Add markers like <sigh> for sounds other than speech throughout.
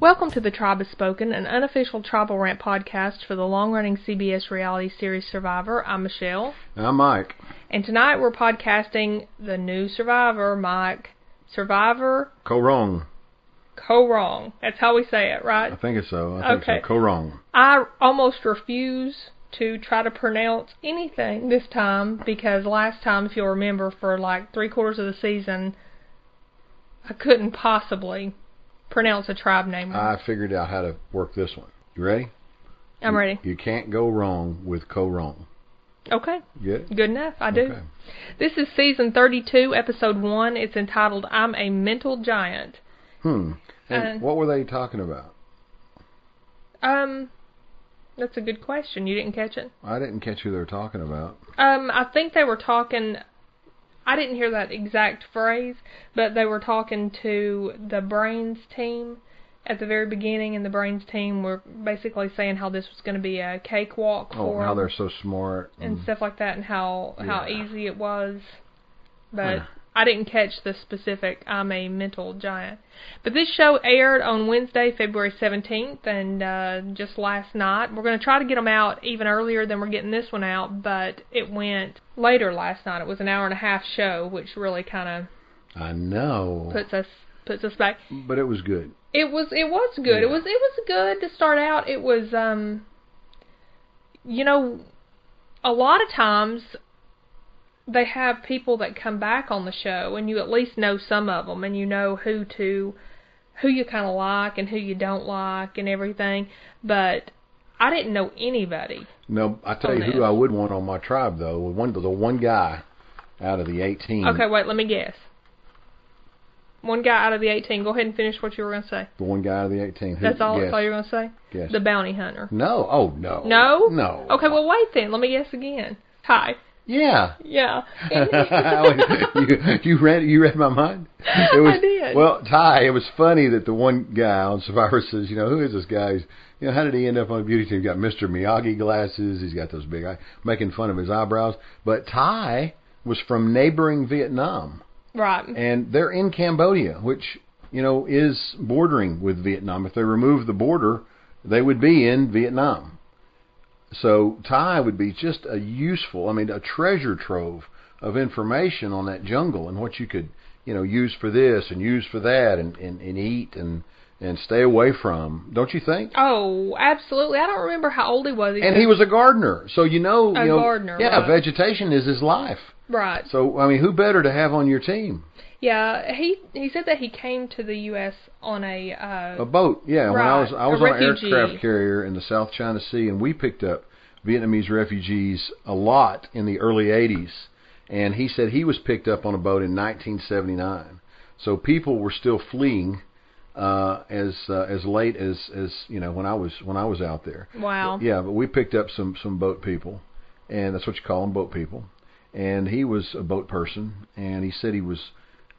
Welcome to The Tribe Has Spoken, an unofficial tribal rant podcast for the long running CBS reality series Survivor. I'm Michelle. I'm Mike. And tonight we're podcasting the new Survivor, Mike. Survivor Co wrong. Co Wrong. That's how we say it, right? I think it's so. I think Okay. so. Co wrong. I almost refuse to try to pronounce anything this time because last time, if you'll remember, for like three quarters of the season, I couldn't possibly pronounce a tribe name. I figured out how to work this one. You ready? I'm ready. You can't go wrong with co wrong. Okay. It? Good enough. I do. Okay. This is season 32, episode 1. It's entitled I'm a Mental Giant. Hmm. And Uh, what were they talking about? Um, that's a good question. You didn't catch it? I didn't catch who they were talking about. Um, I think they were talking. I didn't hear that exact phrase, but they were talking to the Brains team at the very beginning, and the Brains team were basically saying how this was going to be a cakewalk Oh, for how they're so smart. and stuff like that, and how how easy it was. But. I didn't catch the specific. I'm a mental giant. But this show aired on Wednesday, February 17th, and uh, just last night. We're going to try to get them out even earlier than we're getting this one out, but it went later last night. It was an hour and a half show, which really kind of I know. puts us puts us back. But it was good. It was it was good. It was it was good to start out. It was um you know a lot of times they have people that come back on the show and you at least know some of them and you know who to who you kind of like and who you don't like and everything. But I didn't know anybody. No, I tell you who. I would want on my tribe though. One the one guy out of the 18. Okay, wait, let me guess. One guy out of the 18. Go ahead and finish what you were going to say. The one guy out of the 18. Who, That's all. Guess. That's all you're going to say. Guess. The bounty hunter. No. Oh no. No? No. Okay, well wait then. Let me guess again. Hi. Yeah. Yeah. <laughs> you, you read you read my mind. It was, <laughs> I did. Well, Tai, it was funny that the one guy on Survivor says, you know, who is this guy? He's, you know, how did he end up on the beauty team? He's got Mr. Miyagi glasses. He's got those big eyes, making fun of his eyebrows. But Tai was from neighboring Vietnam, right. and they're in Cambodia, which you know is bordering with Vietnam. If they remove the border, they would be in Vietnam. So Tai would be just a useful, I mean, a treasure trove of information on that jungle and what you could, you know, use for this and use for that and, and, and eat and and stay away from. Don't you think? Oh, absolutely. I don't remember how old he was. He And he was a gardener, so you know, A you know, gardener, yeah, right. vegetation is his life. right. So I mean, who better to have on your team? Yeah, he he said that he came to the U.S. on a uh, A boat, yeah. When I was I was on an aircraft carrier in the South China Sea, and we picked up Vietnamese refugees a lot in the early '80s. And he said he was picked up on a boat in 1979. So people were still fleeing uh, as uh, as late as as you know when I was when I was out there. wow. Yeah, but we picked up some some boat people, and that's what you call them, boat people. And he was a boat person, and he said he was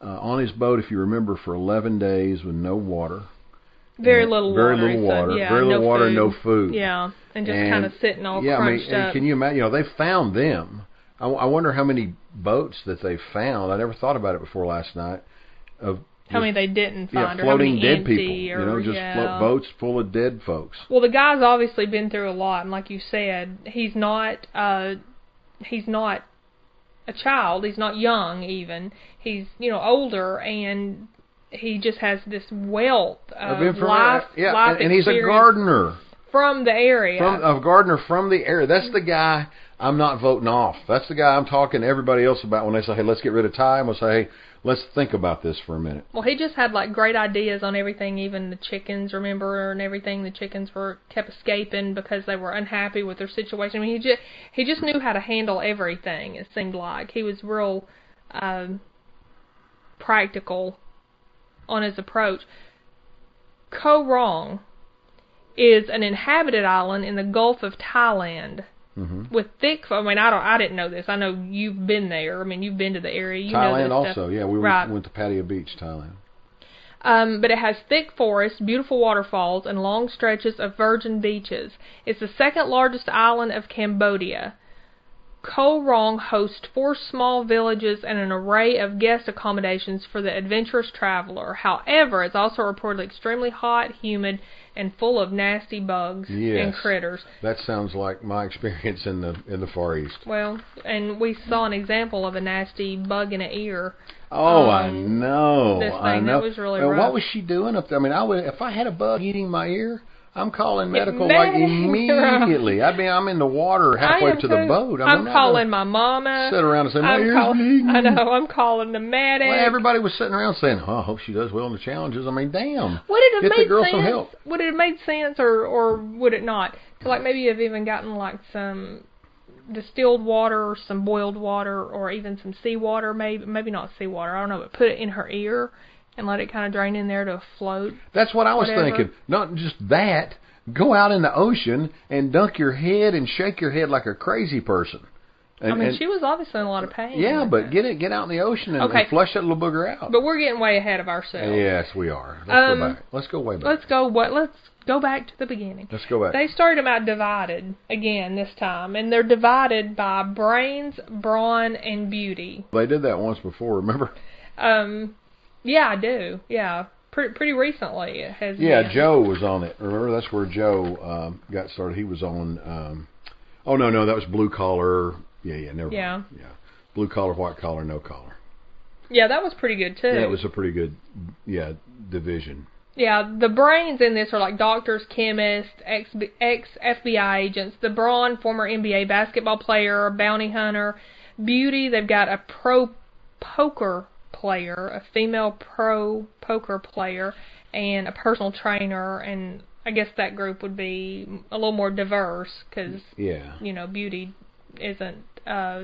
uh, on his boat, if you remember, for 11 days with no water. Very little very water. little water, Yeah, very little no water, food. no food. Yeah, and just kind of sitting all yeah, I mean, crunched up. can you imagine? You know, they found them. I, I wonder how many boats that they found. I never thought about it before last night. Of how many they didn't yeah, find, or floating how many dead people. or you know, just yeah. float boats full of dead folks. Well, the guy's obviously been through a lot, and like you said, he's not uh he's not a child. He's not young even. He's you know older, and he just has this wealth of, life, yeah, life and, and he's a gardener. from the area. from a gardener from the area. That's the guy I'm not voting off. That's the guy I'm talking to everybody else about when they say, "Hey, let's get rid of Tai." I'm gonna say, "Hey, let's think about this for a minute." Well, he just had like great ideas on everything, even the chickens, remember, and everything. The chickens were kept escaping because they were unhappy with their situation. I mean, he just he just knew how to handle everything. It seemed like he was real um, practical on his approach. Koh Rong is an inhabited island in the Gulf of Thailand. Hmm With thick, I mean, I don't, I didn't know this. I know you've been there. I mean, you've been to the area. You know Thailand this also, stuff. yeah, we Right. went, went to Pattaya Beach, Thailand. Um, but it has thick forests, beautiful waterfalls, and long stretches of virgin beaches. It's the second largest island of Cambodia. Koh Rong hosts four small villages and an array of guest accommodations for the adventurous traveler. However, it's also reportedly extremely hot, humid, and full of nasty bugs and critters. That sounds like my experience in the in the Far East. Well, and we saw an example of a nasty bug in an ear. Oh, I Um, know. this I thing, that know. was really Well, rough. What was she doing up there? I mean, I would if I had a bug eating my ear, I'm calling medical Medic- like immediately. I'd be I'm in the water halfway to the boat. I I'm mean, calling my mama. sit around and say my I'm ear's call- bleeding. I know. I'm calling the medic. Well, everybody was sitting around saying, "Oh, I hope she does well in the challenges." I mean, damn. Would it have Get the made girl sense? some help. Would it have made sense, or or would it not? To like maybe have even gotten like some distilled water, or some boiled water, or even some seawater. Maybe maybe not seawater. I don't know, but put it in her ear and let it kind of drain in there to float. That's what I was Whatever. thinking. Not just that. Go out in the ocean and dunk your head and shake your head like a crazy person. And, I mean, and- she was obviously in a lot of pain. yeah, but it. get it, get out in the ocean and, Okay. and flush that little booger out. but we're getting way ahead of ourselves. yes, we are. Let's Um, go back. Let's go way back. Let's go. What? Let's go back to the beginning. Let's go back. They started about divided again this time, and they're divided by brains, brawn, and beauty. They did that once before. Remember? Um, yeah, I do. Yeah, pretty pretty recently it has. Yeah, been. Joe was on it. Remember, that's where Joe um, got started. He was on. Um, oh no, no, that was blue collar. Yeah, yeah, never. Yeah. Mind. Yeah, blue collar, white collar, no collar. Yeah, that was pretty good too. Yeah, it was a pretty good. Yeah, division. Yeah, the brains in this are like doctors, chemists, ex ex FBI agents. The brawn, former NBA basketball player, bounty hunter. Beauty, they've got a pro poker player, a female pro poker player, and a personal trainer. And I guess that group would be a little more diverse because Yeah. you know beauty isn't uh,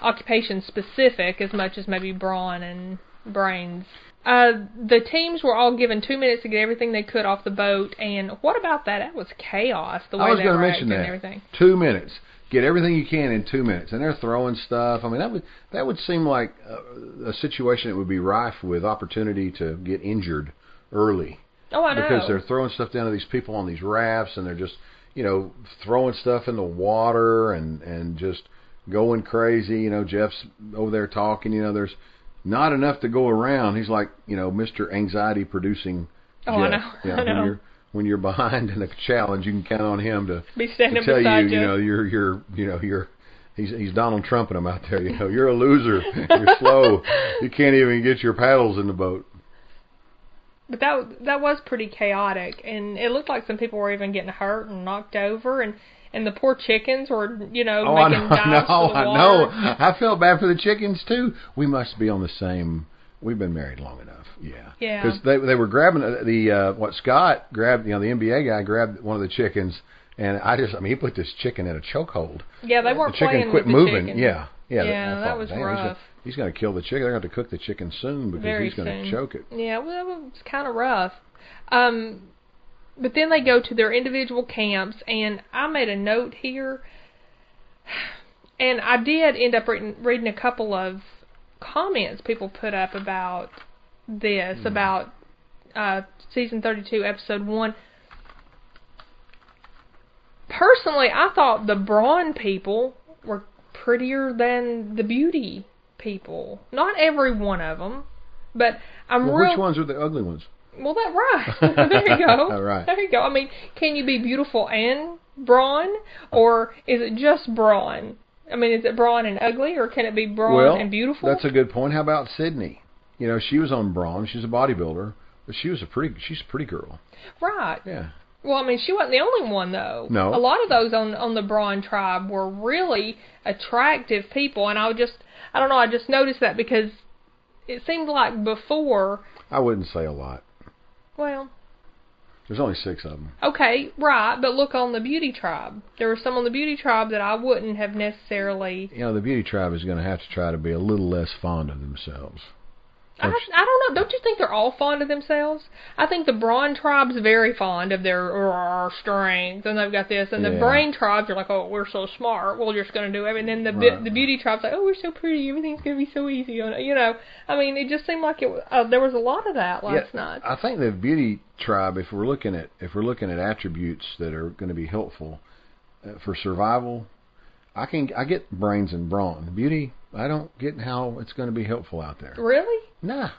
occupation specific as much as maybe brawn and brains. Uh, the teams were all given two minutes to get everything they could off the boat, and what about that? That was chaos. The way I was they going were to mention that. everything. Two minutes. Get everything you can in two minutes, and they're throwing stuff. I mean, that would that would seem like a, a situation that would be rife with opportunity to get injured early Oh, I know. because they're throwing stuff down to these people on these rafts, and they're just you know throwing stuff in the water and and just going crazy. You know, Jeff's over there talking. You know, there's not enough to go around. He's like you know Mr. Anxiety producing. Oh, I know. <laughs> Yeah, I know. When you're <laughs> behind in a challenge, you can count on him to be to standing tell beside you, you know, you're you're you know you're he's he's Donald Trumping him out there. You know, you're a loser. <laughs> You're slow. You can't even get your paddles in the boat. But that that was pretty chaotic, and it looked like some people were even getting hurt and knocked over, and and the poor chickens were, you know, Oh, I making know, I dives know, for the I know. I felt bad for the chickens too. We must be on the same. We've been married long enough. Yeah. Yeah. Because they they were grabbing uh, the uh, what Scott grabbed. You know, the NBA guy grabbed one of the chickens, and I just I mean he put this chicken in a chokehold. Yeah, they weren't the chicken playing quit with the moving. chicken. Yeah, yeah. Yeah, that thought, was "Damn, he's gonna- rough. He's going to kill the chicken. They're going to cook the chicken soon because Very he's going to choke it. Yeah, well, it was kind of rough. Um, but then they go to their individual camps, and I made a note here, <sighs> and I did end up reading, reading a couple of comments people put up about this, Hmm. about uh, season 32, episode 1. Personally, I thought the brawn people were prettier than the beauty people. Not every one of them, but I'm Well, real. which ones are the ugly ones? Well, that right. <laughs> there you go. All <laughs> right. There you go. I mean, can you be beautiful and brawn, or is it just brawn? I mean, is it brawn and ugly, or can it be brawn well, and beautiful? that's a good point. How about Cydney? You know, she was on Brawn. She's a bodybuilder, but she was a pretty. She's a pretty girl. right. Yeah. Well, I mean, she wasn't the only one though. No. A lot of those on on the Brawn tribe were really attractive people, and I would just, I don't know, I just noticed that because it seemed like before. I wouldn't say a lot. Well, There's only six of them. okay, right, but look on the beauty tribe. There were some on the beauty tribe that I wouldn't have necessarily You know, the beauty tribe is going to have to try to be a little less fond of themselves. I, I don't know. Don't you think they're all fond of themselves? I think the brawn tribe's very fond of their uh, strength, and they've got this. And the brain tribes are like, oh, we're so smart, we're just going to do everything. And then the Right. the beauty tribe's like, oh, we're so pretty, everything's going to be so easy. on You know, I mean, it just seemed like it. was- Uh, there was a lot of that last Yeah, night. I think the beauty tribe, if we're looking at if we're looking at attributes that are going to be helpful uh, for survival, I can I get brains and brawn. Beauty, I don't get how it's going to be helpful out there. Really? Nah.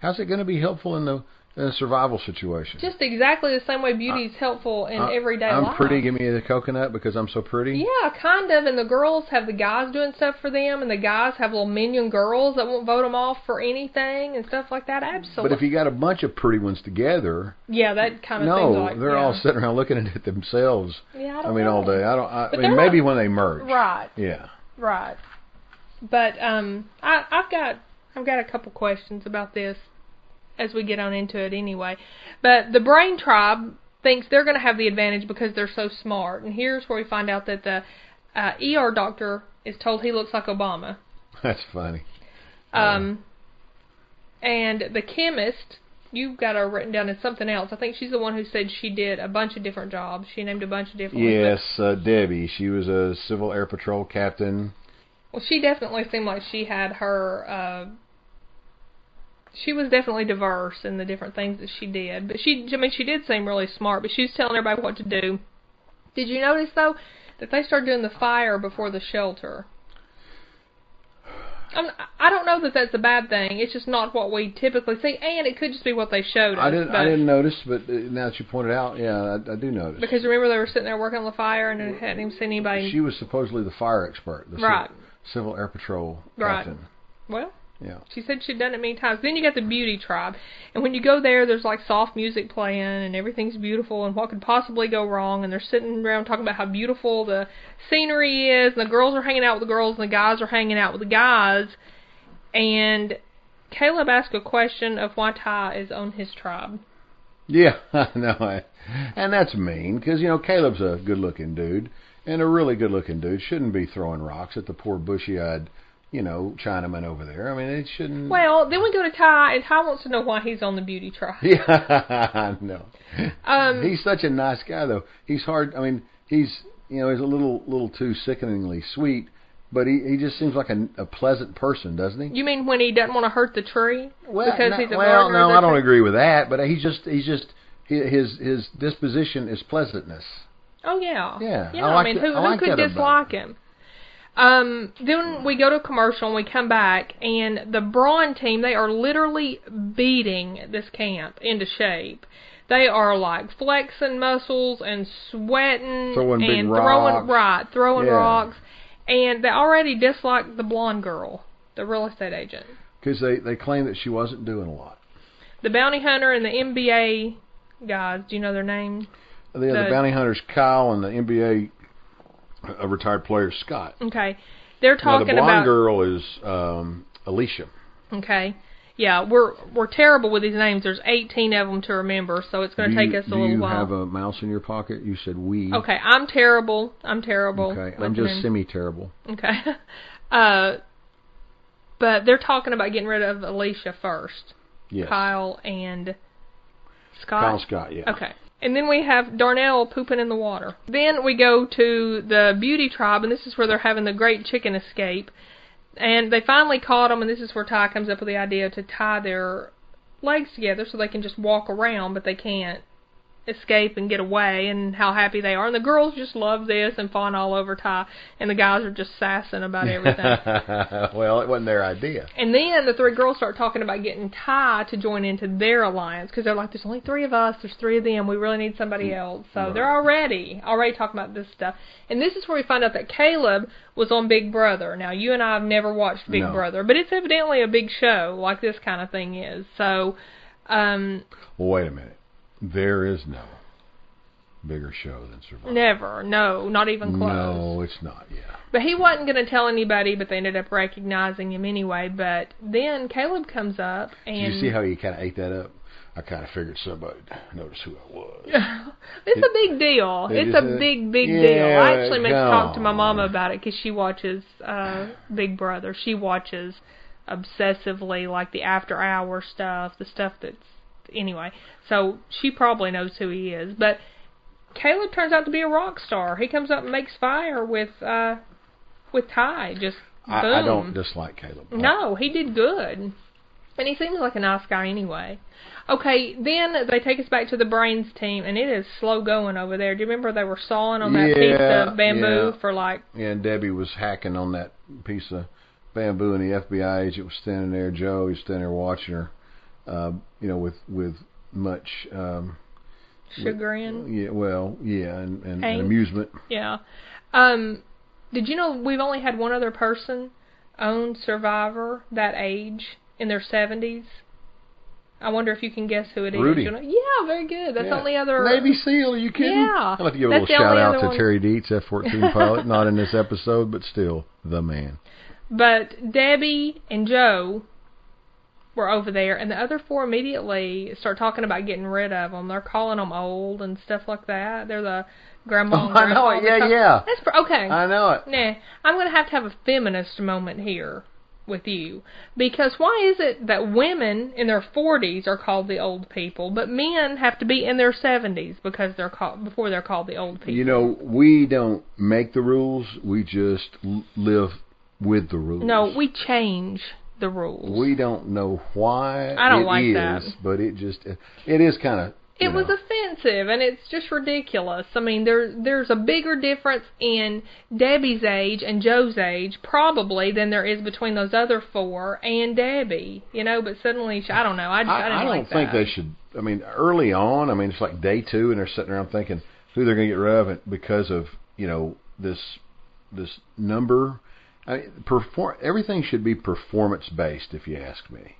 How's it going to be helpful in the in a survival situation? Just exactly the same way beauty is helpful in I- everyday I'm life. pretty. Give me the coconut because I'm so pretty. Yeah, kind of. And the girls have the guys doing stuff for them, and the guys have little minion girls that won't vote them off for anything and stuff like that. Absolutely. But if you got a bunch of pretty ones together, yeah, that kind of no, like they're yeah. all sitting around looking at it themselves. Yeah, I, I mean, know. all day. I don't. I, I mean, maybe when they merge. Right, Yeah. right. But um, I, I've got I've got a couple questions about this as we get on into it anyway. But the Brain Tribe thinks they're going to have the advantage because they're so smart, and here's where we find out that the uh, ER doctor is told he looks like Obama. <laughs> That's funny. Um, and the chemist, you've got her written down as something else. I think she's the one who said she did a bunch of different jobs. She named a bunch of different ones. Yes, uh, Debbie. She was a Civil Air Patrol captain. Well, she definitely seemed like she had her. Uh, she was definitely diverse in the different things that she did. But she, I mean, she did seem really smart. But she was telling everybody what to do. Did you notice though that they started doing the fire before the shelter? I'm, I don't know that that's a bad thing. It's just not what we typically see, and it could just be what they showed us. I didn't, I didn't notice, but uh, now that you pointed out, yeah, I, I do notice. Because remember they were sitting there working on the fire and hadn't even seen anybody. she was supposedly the fire expert, the Right. Civil, Air Patrol Right. captain. well, Yeah. she said she'd done it many times. Then you got the beauty tribe, and when you go there, there's like soft music playing and everything's beautiful and what could possibly go wrong. And they're sitting around talking about how beautiful the scenery is, and the girls are hanging out with the girls and the guys are hanging out with the guys. And Caleb asked a question of why Tai is on his tribe. Yeah, <laughs> I know. And that's mean because you know Caleb's a good-looking dude, and a really good-looking dude shouldn't be throwing rocks at the poor bushy-eyed, you know, Chinaman over there. I mean, it shouldn't. Well, then we go to Tai, and Tai wants to know why he's on the beauty tribe. <laughs> Yeah, I know. Um, he's such a nice guy, though. He's hard. I mean, he's you know he's a little little too sickeningly sweet, but he he just seems like a, a pleasant person, doesn't he? You mean when he doesn't want to hurt the tree Well, because no, he's a well, gardener? no, I don't agree with that. But he's just he's just he- his his disposition is pleasantness. Oh yeah. Yeah, Yeah. I I, mean, who I who like could about dislike him? Um, then we go to a commercial and we come back, and the Brawn team they are literally beating this camp into shape. They are like flexing muscles and sweating Throwing and rocks. throwing right, throwing Yeah. rocks, and they already dislike the blonde girl, the real estate agent. because they they claim that she wasn't doing a lot. The bounty hunter and the NBA guys. Do you know their names? The, the bounty hunters Kyle and the NBA a retired player Scott. Okay, they're talking Now the blonde about. girl is um, Alecia. Okay. Yeah, we're we're terrible with these names. There's 18 of them to remember, so it's going to take us a do little you while. have a mouse in your pocket? You said we. okay, I'm terrible. I'm terrible. Okay, I'm just semi terrible. Okay. <laughs> Uh, but they're talking about getting rid of Alecia first. Yes. Kyle and Scott. Kyle Scott. Yeah. Okay. And then we have Darnell pooping in the water. Then we go to the beauty tribe, and this is where they're having the great chicken escape. And they finally caught them, and this is where Tai comes up with the idea to tie their legs together so they can just walk around, but they can't escape and get away, and how happy they are. And the girls just love this and fawn all over Tai, and the guys are just sassing about <laughs> everything. well, it wasn't their idea. And then the three girls start talking about getting Tai to join into their alliance because they're like, "There's only three of us. There's three of them. We really need somebody else." So Right. they're already already talking about this stuff. And this is where we find out that Caleb was on Big Brother. Now you and I have never watched Big No. Brother, but it's evidently a big show like this kind of thing is. So, um, Well, wait a minute. There is no bigger show than Survivor. never, no, not even close. No, it's not. Yeah. But he wasn't going to tell anybody, but they ended up recognizing him anyway. But then Caleb comes up and Did you see how he kind of ate that up? I kind of figured somebody noticed who I was. <laughs> it's a big deal. It It's a a- big, big Yeah, deal. I actually meant to talk to my mama about it because she watches uh Big Brother. She watches obsessively, like the after hour stuff, the stuff that's anyway. So she probably knows who he is. But Caleb turns out to be a rock star. He comes up and makes fire with uh with Tai. Just boom. I, I don't dislike Caleb. No, he did good. And he seems like a nice guy anyway. Okay, then they take us back to the brains team, and it is slow going over there. Do you remember they were sawing on that piece of bamboo yeah. for like Yeah, and Debbie was hacking on that piece of bamboo, and the FBI agent was standing there. Joe, he was standing there watching her, uh, you know, with with much, um, chagrin? yeah, well, yeah, and, and, and amusement. Yeah. Um, did you know we've only had one other person own Survivor that age in their seventies? I wonder if you can guess who it is. Rudy. Yeah, very good. That's Yeah. the only other. Navy SEAL. Are you kidding? Yeah. I'd like to give a That's little shout out to one. Terry Deitz, F-14 <laughs> pilot, not in this episode, but still the man. But Debbie and Joe were over there, and the other four immediately start talking about getting rid of them. They're calling them old and stuff like that. They're the grandma. <laughs> and Oh, I know it. Yeah, yeah. That's pr- okay. I know it. Nah, I'm gonna have to have a feminist moment here with you because why is it that women in their 40s are called the old people, but men have to be in their 70s because they're called before they're called the old people? You know, we don't make the rules. We just live with the rules. no, we change the rules. We don't know why I don't it like is, that. but it just it is kind of. it was offensive and it's just ridiculous. I mean, there there's a bigger difference in Debbie's age and Joe's age probably than there is between those other four and Debbie. You know, but suddenly she, I don't know. I just, I, I don't like think that. they should. I mean, early on, I mean, it's like day two, and they're sitting around thinking who they're going to get rid of because of you know this this number. I mean, perform everything should be performance based, if you ask me.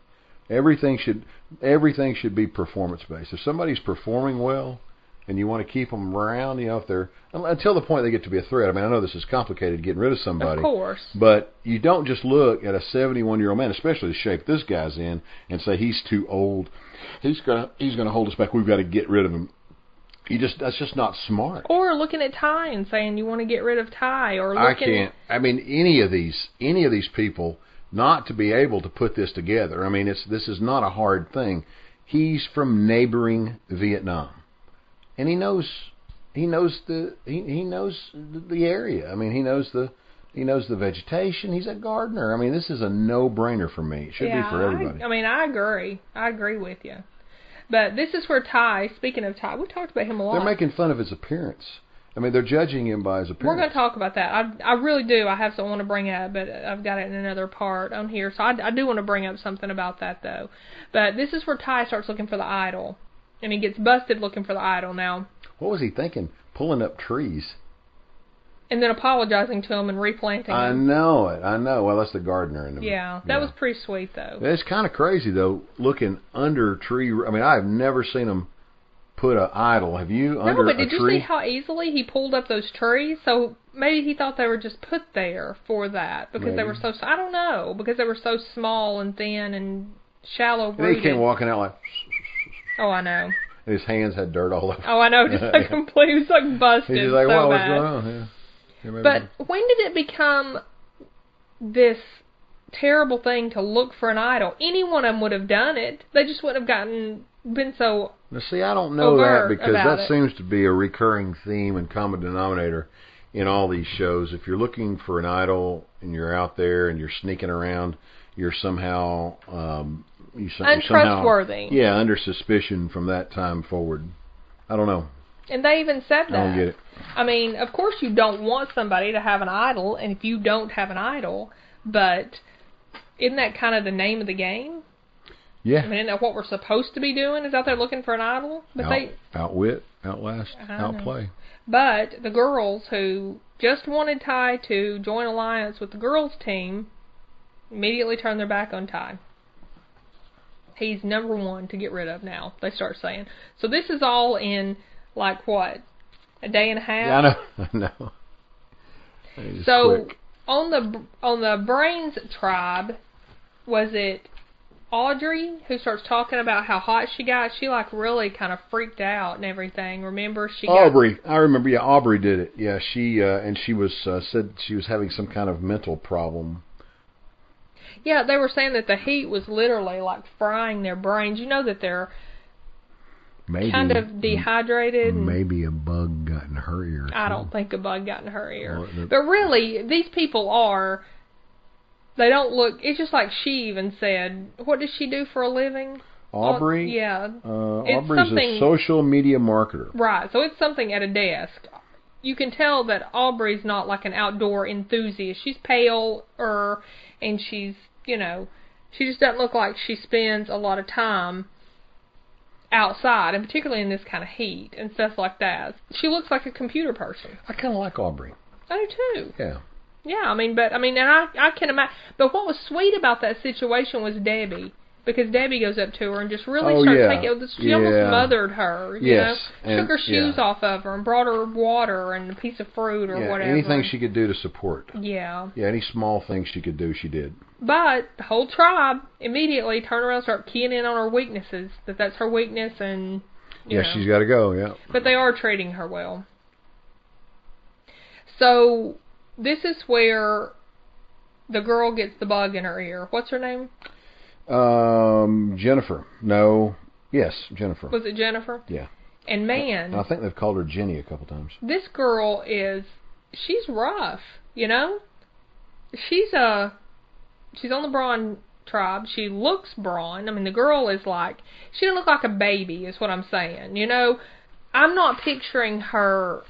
Everything should everything should be performance based. If somebody's performing well, and you want to keep them around, you know, if they're until the point they get to be a threat. I mean, I know this is complicated getting rid of somebody. Of course. But you don't just look at a 71 year old man, especially the shape this guy's in, and say he's too old. He's gonna he's gonna hold us back. We've got to get rid of him. You just that's just not smart. Or looking at Tai and saying you want to get rid of Tai, or I can't. I mean, any of these any of these people not to be able to put this together. I mean, it's this is not a hard thing. He's from neighboring Vietnam, and he knows he knows the he, he knows the, area. I mean, he knows the he knows the vegetation. He's a gardener. I mean, this is a no brainer for me. It should yeah, be for everybody. I, I mean, I agree. I agree with you. But this is where Tai. Speaking of Tai, we talked about him a lot. They're making fun of his appearance. I mean, they're judging him by his appearance. We're going to talk about that. I I really do. I have something I want to bring up, but I've got it in another part on here. So I, I do want to bring up something about that though. But this is where Tai starts looking for the idol, and he gets busted looking for the idol now, What was he thinking? Pulling up trees. And then apologizing to him and replanting I them. know it. I know. Well, that's the gardener in him. Yeah, that was pretty sweet though. It's kind of crazy though, looking under tree. I mean, I've never seen them put a idol. Have you under no, but a did you tree? see how easily he pulled up those trees? So maybe he thought they were just put there for that because they were so. I don't know because they were so small and thin and shallow and he came walking out like, Oh, I know. and his hands had dirt all over. Oh, I know. Just like <laughs> complete. He was like busted. He's like, so "What? What's bad. going on?" Yeah. But when did it become this terrible thing to look for an idol? Any one of them would have done it. They just wouldn't have gotten been so. Now, see, I don't know that because that it. seems to be a recurring theme and common denominator in all these shows. If you're looking for an idol and you're out there and you're sneaking around, you're somehow um, you you're somehow Untrustworthy. yeah, under suspicion from that time forward. I don't know. And they even said that. I don't get it. I mean, of course you don't want somebody to have an idol, and if you don't have an idol, but isn't that kind of the name of the game? Yeah. I mean, isn't that what we're supposed to be doing? Is out there looking for an idol? But Out, they, outwit, outlast, outplay. but the girls who just wanted Tai to join alliance with the girls team immediately turned their back on Tai. He's number one to get rid of now. They start saying. So this is all in like what a day and a half. Yeah, I know. <laughs> I know. So quick. on the on the brains tribe, was it Audrey who starts talking about how hot she got? She like really kind of freaked out and everything. Remember she got Aubrey, I remember. Yeah, Aubrey did it. Yeah, she uh, and she was uh, said she was having some kind of mental problem. yeah. They were saying that the heat was literally like frying their brains. You know that they're Maybe kind of dehydrated. Maybe a bug got in her ear. I don't think a bug got in her ear. Well, the- but really, these people are they don't look. It's just like she even said. What does she do for a living? Aubrey. Oh, yeah. Uh, It's Aubrey's something- a social media marketer. Right. So it's something at a desk. You can tell that Aubrey's not like an outdoor enthusiast. She's pale er, and she's, you know, she just doesn't look like she spends a lot of time outside, and particularly in this kind of heat and stuff like that. She looks like a computer person. I kind of like Aubrey. I do too. Yeah. Yeah, I mean, but I mean, and I I can imagine. But what was sweet about that situation was Debbie, because Debbie goes up to her and just really Oh, started yeah. taking. She almost mothered her. You Yes, know, took her shoes yeah. off of her and brought her water and a piece of fruit or yeah. whatever. Anything she could do to support. Yeah, Yeah, any small thing she could do, she did. But the whole tribe immediately turned around and started keying in on her weaknesses. That that's her weakness, and yeah, know. she's got to go. Yeah. but they are treating her well. So this is where the girl gets the bug in her ear. What's her name? Um, Jennifer. No. Yes, Jennifer. Was it Jennifer? Yeah. And man, I think they've called her Jenny a couple times. this girl is she's rough, you know? She's a she's on the brawn tribe. She looks brawn. I mean the girl is like she doesn't look like a baby is what I'm saying. You know, I'm not picturing her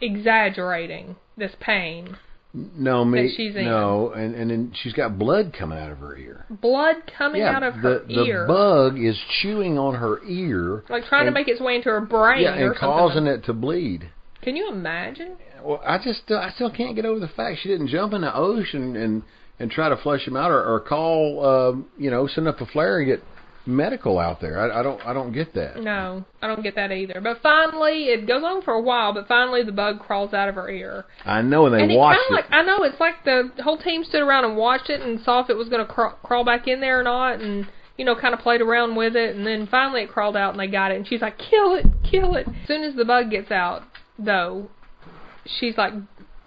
exaggerating this pain. No, me. That she's in. No, and and then she's got blood coming out of her ear. Blood coming yeah, out of her the ear. the bug is chewing on her ear. like trying and- to make its way into her brain yeah, and causing something. it to bleed. Can you imagine? Well, I just I still can't get over the fact she didn't jump in the ocean and and try to flush him out or, or call, um, you know, send up a flare and get medical out there. I, I don't I don't get that. No, I don't get that either. But finally, it goes on for a while, but finally the bug crawls out of her ear. I know, and they and it watched of like I know it's like the whole team stood around and watched it and saw if it was going to craw- crawl back in there or not, and you know kind of played around with it, and then finally it crawled out and they got it, and she's like, kill it, kill it. As soon as the bug gets out, though, she's like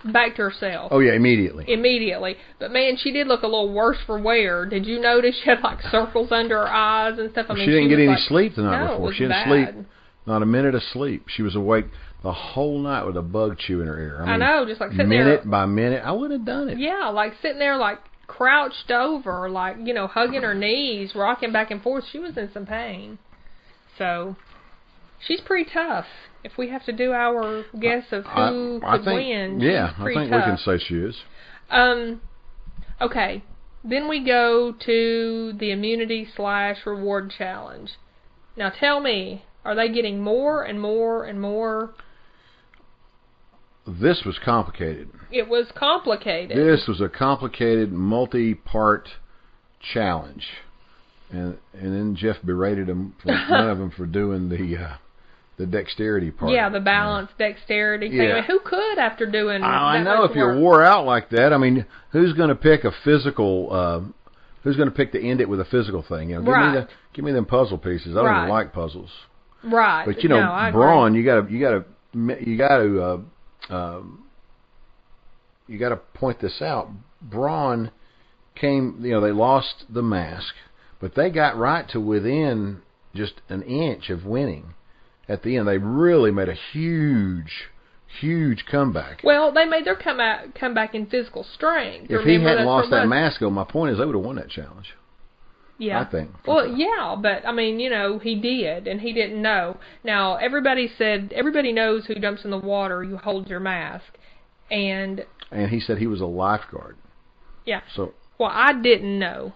back to herself. Oh yeah, immediately. Immediately, but man, she did look a little worse for wear. Did you notice she had like circles under her eyes and stuff? I mean, she didn't was get any like, sleep the night no, before. She didn't bad. sleep not a minute of sleep. She was awake the whole night with a bug chewing her ear. I, I know, just like sitting there. minute there. by minute. I would have done it. Yeah, like sitting there, like crouched over, like you know, hugging her knees, rocking back and forth. She was in some pain. So, she's pretty tough. If we have to do our guess of who I, I could think, win, yeah, I think tough. we can say she is. Um, okay. Then we go to the immunity slash reward challenge. Now tell me, are they getting more and more and more? This was complicated. It was complicated. This was a complicated, multi-part challenge, and and then Jeff berated them, for, <laughs> one of them, for doing the uh, the dexterity part. yeah, the balance, dexterity thing. I Yeah. mean, who could after doing? I, I know if you're wore out like that. I mean, who's going to pick a physical? Uh, who's going to pick to end it with a physical thing? You know, give Right. me the give me them puzzle pieces. I don't Right. even like puzzles. right? But you know, no, I. Brawn, you got to you got to you got to uh, um, you got to point this out. Brawn came, you know, they lost the mask, but they got right to within just an inch of winning. At the end, they really made a huge, huge comeback. Well, they made their come out, come back in physical strength. if he hadn't lost that mask, though, my point is they would have won that challenge. Yeah. I think. Well, yeah, but I mean, you know, he did, and he didn't know. Now, everybody said everybody knows who jumps in the water. You hold your mask, and And he said he was a lifeguard. yeah. So Well, I didn't know.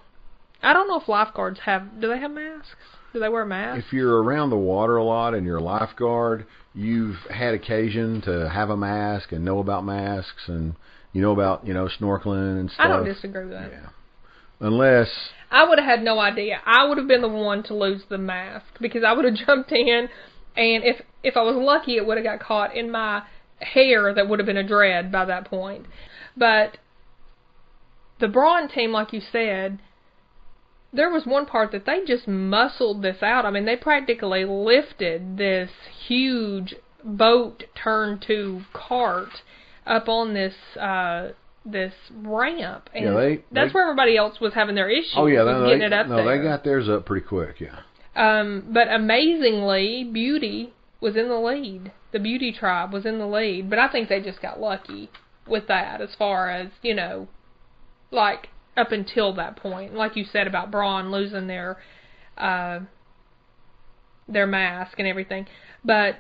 I don't know if lifeguards have. Do they have masks? Do they wear masks? if you're around the water a lot and you're a lifeguard, you've had occasion to have a mask and know about masks and you know about you know snorkeling and stuff. I don't disagree with that. Yeah. Unless I would have had no idea. I would have been the one to lose the mask because I would have <laughs> jumped in, and if if I was lucky, it would have got caught in my hair that would have been a dread by that point. But the Brawn team, like you said, there was one part that they just muscled this out. I mean, they practically lifted this huge boat turned to cart up on this uh this ramp, and Yeah, they- that's they- where everybody else was having their issues. oh yeah, they, getting they, it up no, there. they got theirs up pretty quick. Yeah. Um, but amazingly, Beauty was in the lead. The Beauty tribe was in the lead, but I think they just got lucky with that as far as, you know, like up until that point, like you said about Brawn losing their uh, their mask and everything, but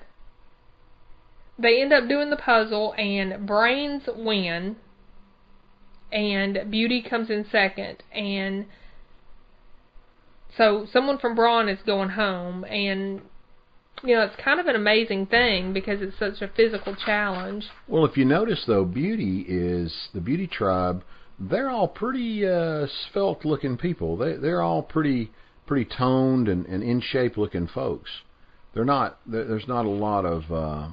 they end up doing the puzzle and brains win and beauty comes in second. And so someone from Brawn is going home and you know it's kind of an amazing thing because it's such a physical challenge. Well, if you notice though, Beauty is the Beauty tribe. They're all pretty uh, svelte-looking people. They they're all pretty pretty toned and, and in shape looking folks. They're not. There's not a lot of. Uh,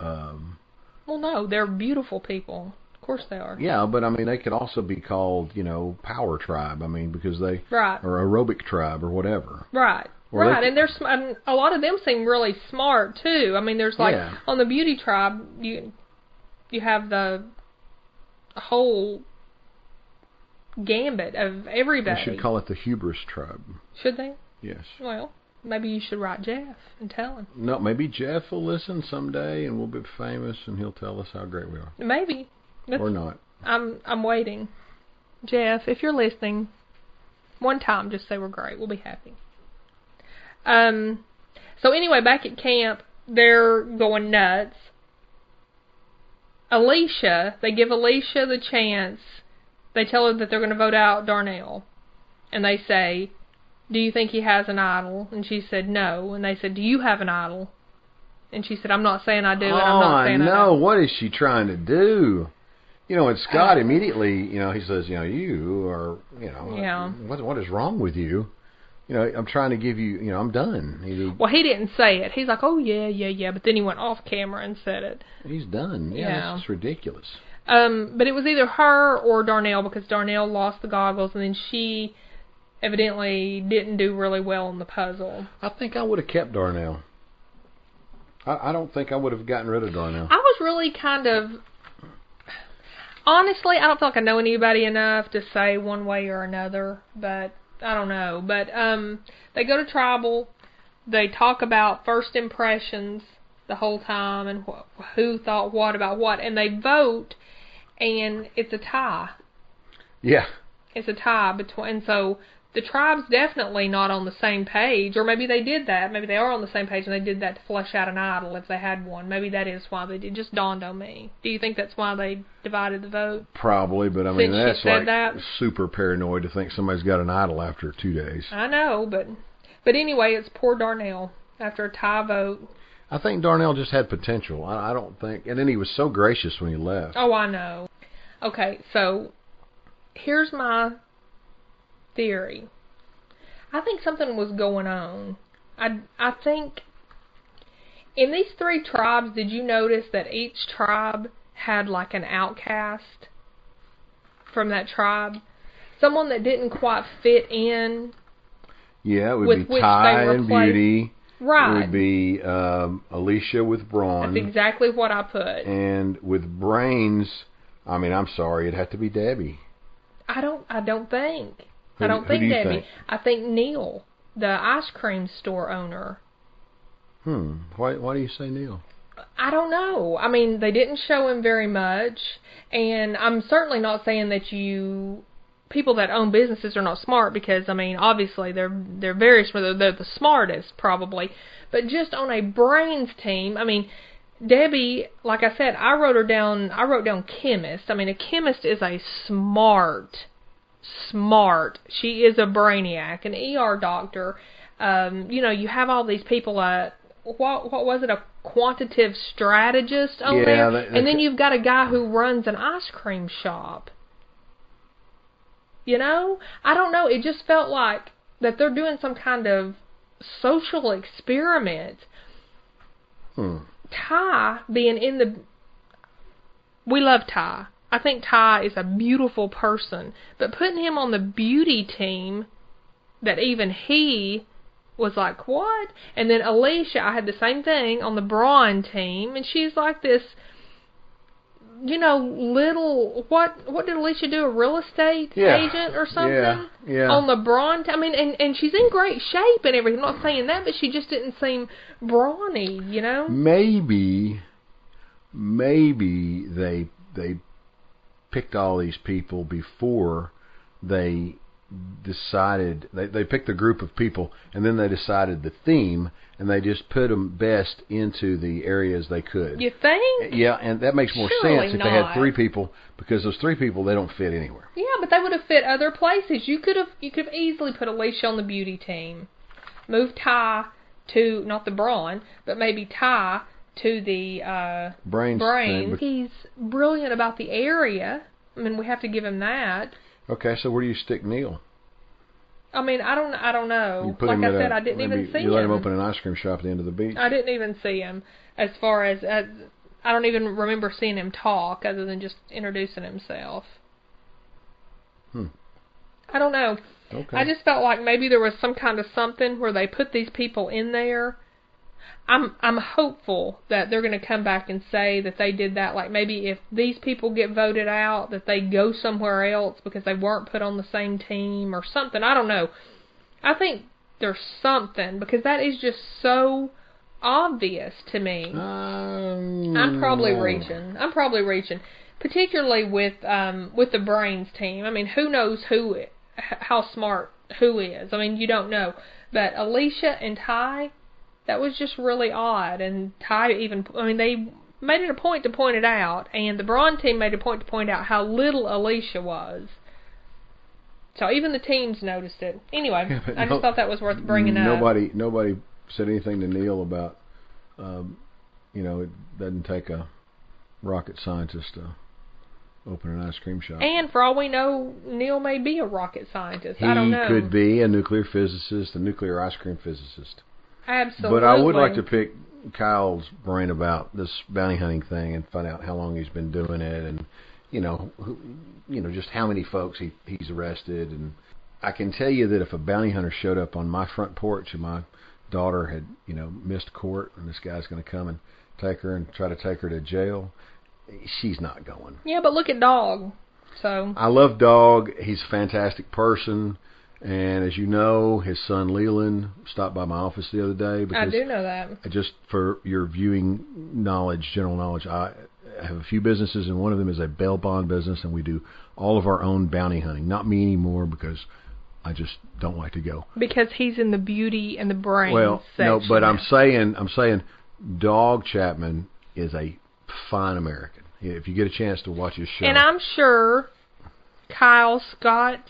um, well no they're beautiful people of course they are yeah, but I mean, they could also be called, you know, Power Tribe. I mean, because they right or Aerobic Tribe or whatever. Right. Well, right, they- and there's and a lot of them seem really smart too. I mean, there's like Yeah. on the beauty tribe, you you have the whole gambit of everybody. We should call it the Hubris Tribe. Should they? Yes. Well, maybe you should write Jeff and tell him. No, maybe Jeff will listen someday, and we'll be famous, and he'll tell us how great we are, Maybe. That's, or not. I'm I'm waiting. Jeff, if you're listening, one time just say we're great. We'll be happy. Um so anyway, back at camp, they're going nuts. Alecia, they give Alecia the chance. They tell her that they're going to vote out Darnell. And they say, "Do you think he has an idol?" And she said, "No." And they said, "Do you have an idol?" And she said, "I'm not saying I do, and I'm oh, not I saying I know. don't." What is she trying to do? You know, and Scott <sighs> immediately, you know, he says, you know, you are, you know, Yeah. what what is wrong with you? You know, I'm trying to give you, you know, I'm done. He, Well, he didn't say it. He's like, "Oh yeah, yeah, yeah," but then he went off camera and said it. he's done. Yeah, Yeah. is ridiculous. Um, but it was either her or Darnell because Darnell lost the goggles and then she evidently didn't do really well in the puzzle. I think I would have kept Darnell. I, I don't think I would have gotten rid of Darnell. I was really kind of honestly, I don't feel like I know anybody enough to say one way or another, but I don't know. But um they go to tribal, they talk about first impressions the whole time and wh- who thought what about what and they vote and it's a tie. Yeah, it's a tie between and so the tribe's definitely not on the same page or maybe they did that maybe they are on the same page and they did that to flush out an idol if they had one maybe that is why they did it just dawned on me do you think that's why they divided the vote probably, but I mean that's like that. super paranoid to think somebody's got an idol after two days. i know but but anyway it's poor darnell after a tie vote I think Darnell just had potential. I, I don't think, and then he was so gracious when he left. oh i know okay so here's my theory. I think something was going on. I i think in these three tribes did you notice that each tribe had like an outcast from that tribe? Someone that didn't quite fit in Yeah, it would With be which Tai and Beauty. It right. would be um, Alecia with Brawn, that's exactly what i put. And with Brains. I mean, I'm sorry, it'd have to be Debbie. i don't i don't think Who i do- don't think do debbie think? i think neil the ice cream store owner Hmm. Why? Why do you say Neil? I don't know. I mean, they didn't show him very much, and I'm certainly not saying that you people that own businesses are not smart because I mean, obviously they're they're very smart. They're, they're the smartest probably, but just on a brains team, I mean. Debbie, like I said, I wrote her down. I wrote down chemist. I mean, a chemist is a smart, smart. She is a brainiac, an ER doctor. Um, you know, you have all these people. Uh, what what was it? A quantitative strategist on Yeah, there, that- and then you've got a guy who runs an ice cream shop. You know, I don't know. It just felt like that they're doing some kind of social experiment. Hmm. Tai being in the we love Tai. I think Ty is a beautiful person, but putting him on the beauty team that even he was like, "What?" And then Alecia, I had the same thing on the Brawn team, and she's like this you know, little what what did Alecia do? A real estate Yeah. agent or something? Yeah. Yeah. On the Brawn, I mean, and and she's in great shape and everything. I'm not saying that, but she just didn't seem brawny, you know. maybe, maybe they they picked all these people before they decided they they picked a group of people and then they decided the theme and they just put them best into the areas they could. You think? Yeah, and that makes more Surely sense if they had three people because those three people they don't fit anywhere. Yeah, but they would have fit other places. You could have you could have easily put Alecia on the beauty team. Move Tai to not the brawn, but maybe Tai to the uh Brains. brain. He's brilliant about the area. I mean, we have to give him that. okay, so where do you stick Neil? I mean, I don't I don't know. Like I said, I didn't maybe even see You let him. him open an ice cream shop at the end of the beach. I didn't even see him as far as uh, I don't even remember seeing him talk other than just introducing himself. Hmm. I don't know. Okay. I just felt like maybe there was some kind of something where they put these people in there. I'm I'm hopeful that they're going to come back and say that they did that. Like maybe if these people get voted out, that they go somewhere else because they weren't put on the same team or something. I don't know. I think there's something because that is just so obvious to me. Um, I'm probably reaching. I'm probably reaching, particularly with um with the brains team. I mean, who knows who how smart who is? I mean, you don't know. But Alecia and Tai, that was just really odd. And Tai even, I mean, they made it a point to point it out, and the Brawn team made a point to point out how little Alecia was. So even the teams noticed it. Anyway, Yeah, I no- just thought that was worth bringing up. Nobody, nobody said anything to Neal about, um, you know, it doesn't take a rocket scientist to open an ice cream shop. And for all we know, Neal may be a rocket scientist. he I don't know. could be a nuclear physicist, a nuclear ice cream physicist. Absolutely. But I would like to pick Kyle's brain about this bounty hunting thing and find out how long he's been doing it, and you know, who, you know, just how many folks he he's arrested. And I can tell you that if a bounty hunter showed up on my front porch and my daughter had you know missed court, and this guy's going to come and take her and try to take her to jail, she's not going. Yeah, but look at Dog. So I love Dog. He's a fantastic person. And as you know, his son Leland stopped by my office the other day Because I do know that. just for your viewing knowledge, general knowledge, I have a few businesses, and one of them is a bail bond business, and we do all of our own bounty hunting. Not me anymore because I just don't like to go. Because he's in the beauty and the brain well, no, but I'm saying, I'm saying, Dog Chapman is a fine American. If you get a chance to watch his show, And I'm sure Kyle Scott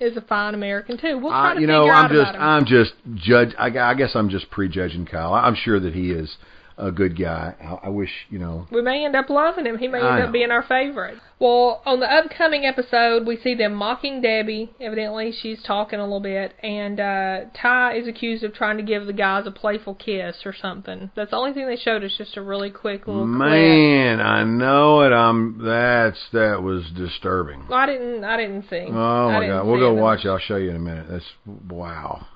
is a fine American too. We'll try I, to you figure know, out I'm just, about him. I'm just judge. I, I guess I'm just prejudging Kyle. I'm sure that he is a good guy. I, I wish, you know, we may end up loving him. He may I end up being our favorite. Well, on the upcoming episode, we see them mocking Debbie. Evidently, she's talking a little bit, and uh, Tai is accused of trying to give the guys a playful kiss or something. That's the only thing they showed us. Just a really quick little clip. man, I know it. I'm that's that was disturbing. Well, I didn't. I didn't see. Oh my god, we'll go them. watch it. I'll show you in a minute. That's wow,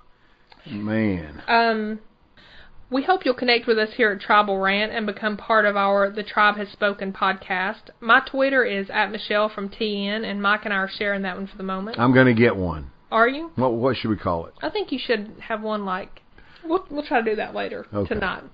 man. Um, we hope you'll connect with us here at Tribal Rant and become part of our The Tribe Has Spoken podcast. My Twitter is at Michelle from TN, and Mike and I are sharing that one for the moment. I'm gonna get one. Are you? What what should we call it? I think you should have one like. We'll we'll try to do that later Okay. tonight.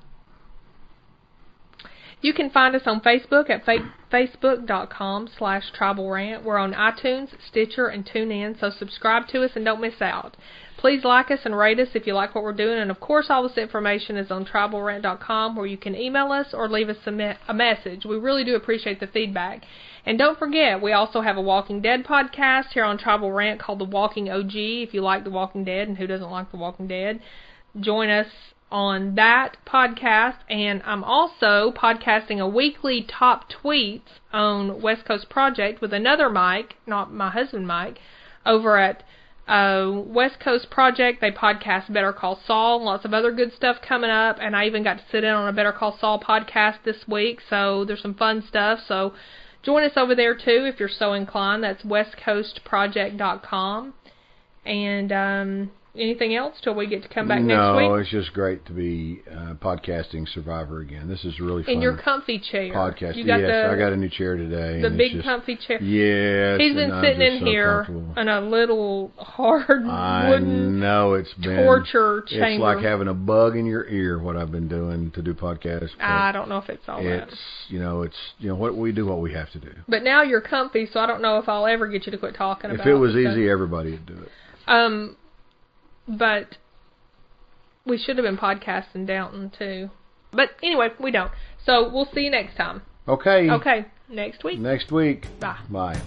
You can find us on Facebook at fa- facebook.com slash tribal rant. We're on iTunes, Stitcher, and TuneIn, so subscribe to us and don't miss out. Please like us and rate us if you like what we're doing, and of course all this information is on tribalrant.com where you can email us or leave us a, me- a message. We really do appreciate the feedback. And don't forget, we also have a Walking Dead podcast here on Tribal Rant called The Walking OG. If you like The Walking Dead, and who doesn't like The Walking Dead, join us on that podcast. And I'm also podcasting a weekly top tweets on West Coast Project with another Mike, not my husband Mike, over at uh, West Coast Project. They podcast Better Call Saul, lots of other good stuff coming up, and I even got to sit in on a Better Call Saul podcast this week, so there's some fun stuff. So join us over there too if you're so inclined. That's westcoastproject.com. And um, anything else till we get to come back no, next week? No, it's just great to be uh, podcasting Survivor again. This is really fun. In your comfy chair. podcast. You got yes, the I got a new chair today. the big just, comfy chair. Yes. He's been sitting in so here in a little hard I wooden know it's been torture It's chamber. like having a bug in your ear. What I've been doing to do podcasts. I don't know if it's all that. it's you know it's you know what we do what we have to do. But now you're comfy, so I don't know if I'll ever get you to quit talking If about it was stuff. easy, everybody would do it. Um, but we should have been podcasting Downton too. But anyway, we don't. So we'll see you next time. Okay. Okay, next week. Next week. Bye. Bye.